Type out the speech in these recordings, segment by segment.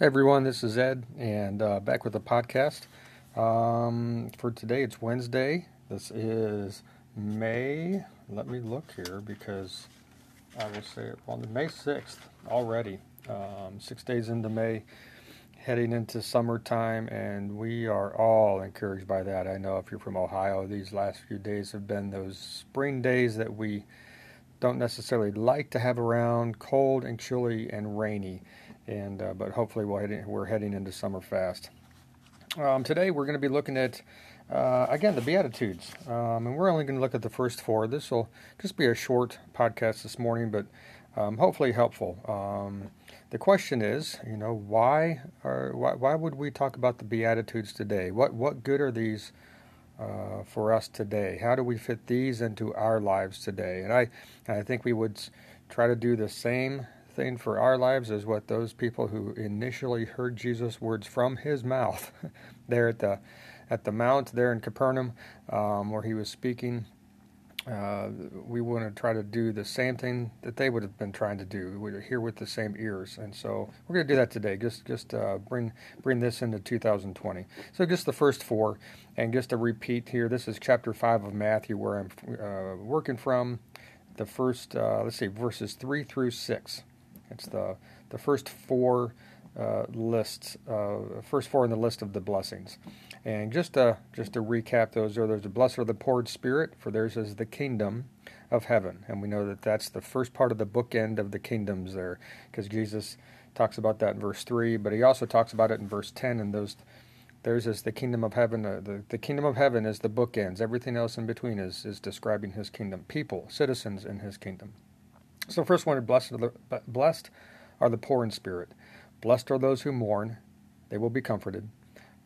Everyone, this is Ed, and uh, back with the podcast. Um, for today, it's Wednesday. This is May. Let me look here because I will say it on May 6th already. Um, six days into May, heading into summertime, and we are all encouraged by that. I know if you're from Ohio, these last few days have been those spring days that we don't necessarily like to have around, cold and chilly and rainy and uh, but hopefully we're heading into summer fast. Um, today we're going to be looking at uh, again the Beatitudes, um, and we're only going to look at the first four. This will just be a short podcast this morning, but um, hopefully helpful. Um, the question is, you know, why are why, why would we talk about the Beatitudes today? What what good are these? Uh, for us today, how do we fit these into our lives today? And I, I think we would try to do the same thing for our lives is what those people who initially heard Jesus' words from his mouth there at the at the mount there in Capernaum um, where he was speaking. Uh, we want to try to do the same thing that they would have been trying to do. We're here with the same ears, and so we're going to do that today. Just just uh, bring bring this into 2020. So just the first four, and just to repeat here, this is chapter five of Matthew, where I'm uh, working from. The first, uh, let's see, verses three through six. It's the the first four uh, lists, uh, first four in the list of the blessings. And just to just to recap those, are there's the blessed are the poor in spirit, for theirs is the kingdom of heaven. And we know that that's the first part of the bookend of the kingdoms there, because Jesus talks about that in verse three, but he also talks about it in verse ten. And those theirs is the kingdom of heaven. Uh, the, the kingdom of heaven is the bookends. Everything else in between is is describing his kingdom, people, citizens in his kingdom. So, first one, blessed are, the, blessed are the poor in spirit. Blessed are those who mourn, they will be comforted.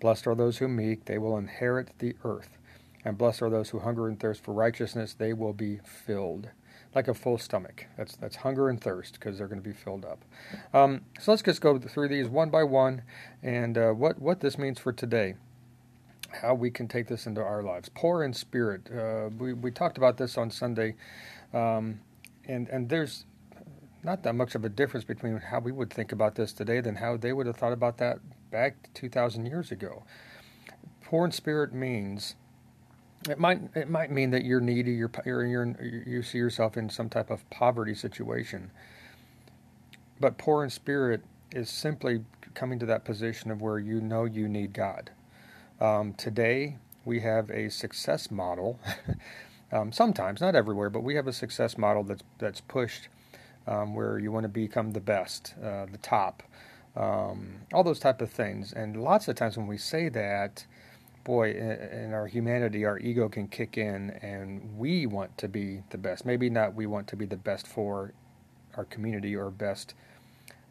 Blessed are those who meek, they will inherit the earth. And blessed are those who hunger and thirst for righteousness, they will be filled. Like a full stomach. That's that's hunger and thirst because they're going to be filled up. Um, so let's just go through these one by one, and uh, what what this means for today how we can take this into our lives. Poor in spirit. Uh, we, we talked about this on Sunday. Um, and and there's not that much of a difference between how we would think about this today than how they would have thought about that back 2,000 years ago. Poor in spirit means it might it might mean that you're needy, you're, you're, you see yourself in some type of poverty situation. But poor in spirit is simply coming to that position of where you know you need God. Um, today we have a success model Um, sometimes, not everywhere, but we have a success model that's that's pushed um, where you want to become the best, uh, the top, um, all those type of things. And lots of times when we say that, boy, in our humanity, our ego can kick in, and we want to be the best. Maybe not we want to be the best for our community or best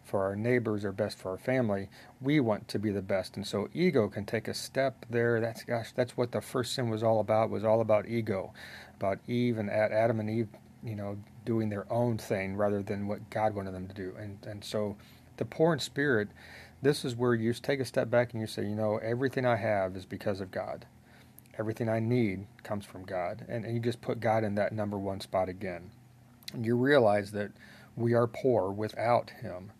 for our neighbors or best for our family. We want to be the best, and so ego can take a step there. That's gosh, that's what the first sin was all about. Was all about ego, about Eve and Adam and Eve, you know, doing their own thing rather than what God wanted them to do. And and so, the poor in spirit, this is where you take a step back and you say, you know, everything I have is because of God. Everything I need comes from God, and, and you just put God in that number one spot again. And you realize that we are poor without Him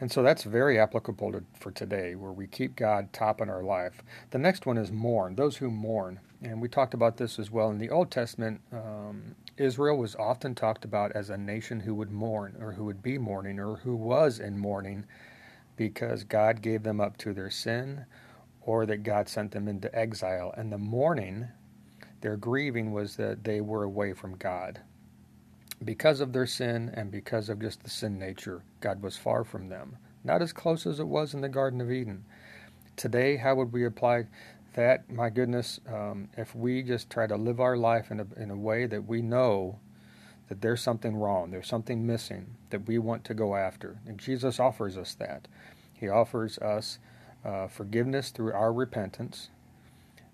and so that's very applicable to, for today, where we keep God top in our life. The next one is mourn, those who mourn. And we talked about this as well. In the Old Testament, um, Israel was often talked about as a nation who would mourn, or who would be mourning, or who was in mourning because God gave them up to their sin, or that God sent them into exile. And the mourning, their grieving, was that they were away from God because of their sin and because of just the sin nature, God was far from them, not as close as it was in the Garden of Eden. Today, how would we apply that? My goodness, um, if we just try to live our life in a, in a way that we know that there's something wrong, there's something missing that we want to go after. And Jesus offers us that. He offers us uh, forgiveness through our repentance,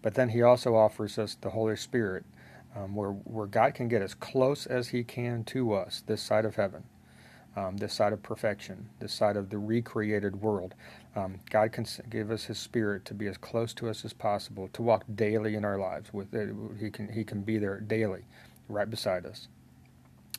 but then He also offers us the Holy Spirit um, where, where God can get as close as He can to us this side of heaven, um, this side of perfection, this side of the recreated world. Um, God can give us His Spirit to be as close to us as possible, to walk daily in our lives. With it. He can He can be there daily, right beside us.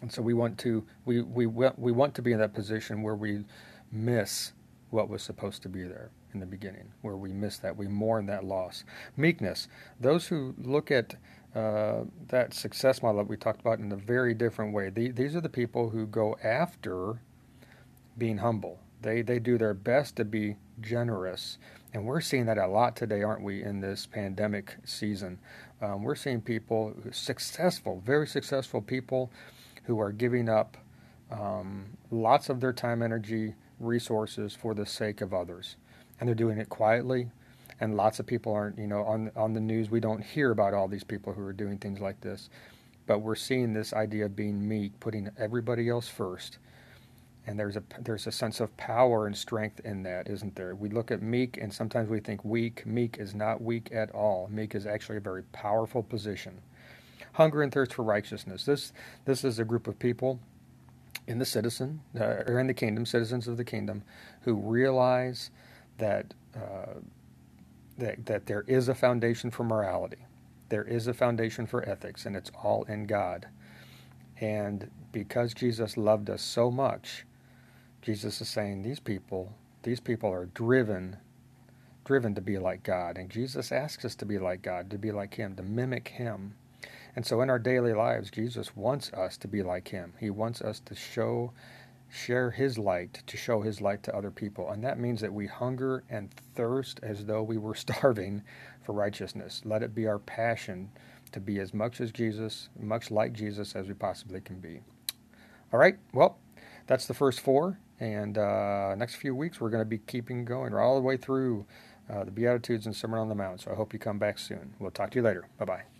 And so we want to we we we want to be in that position where we miss what was supposed to be there in the beginning, where we miss that, we mourn that loss. Meekness, those who look at uh, that success model that we talked about in a very different way. The, these are the people who go after being humble. They they do their best to be generous, and we're seeing that a lot today, aren't we? In this pandemic season, um, we're seeing people successful, very successful people, who are giving up um, lots of their time, energy, resources for the sake of others, and they're doing it quietly and lots of people aren't, you know, on on the news. We don't hear about all these people who are doing things like this, but we're seeing this idea of being meek, putting everybody else first, and there's a there's a sense of power and strength in that, isn't there? We look at meek, and sometimes we think weak. Meek is not weak at all. Meek is actually a very powerful position. Hunger and thirst for righteousness. This this is a group of people in the citizen uh, or in the kingdom, citizens of the kingdom, who realize that. Uh, that, that there is a foundation for morality, there is a foundation for ethics, and it's all in God. And because Jesus loved us so much, Jesus is saying these people, these people are driven, driven to be like God. And Jesus asks us to be like God, to be like Him, to mimic Him. And so in our daily lives, Jesus wants us to be like Him. He wants us to show share his light, to show his light to other people. And that means that we hunger and thirst as though we were starving for righteousness. Let it be our passion to be as much as Jesus, much like Jesus as we possibly can be. All right, well, that's the first four. And uh, next few weeks, we're going to be keeping going all the way through uh, the Beatitudes and Sermon on the Mount. So I hope you come back soon. We'll talk to you later. Bye bye.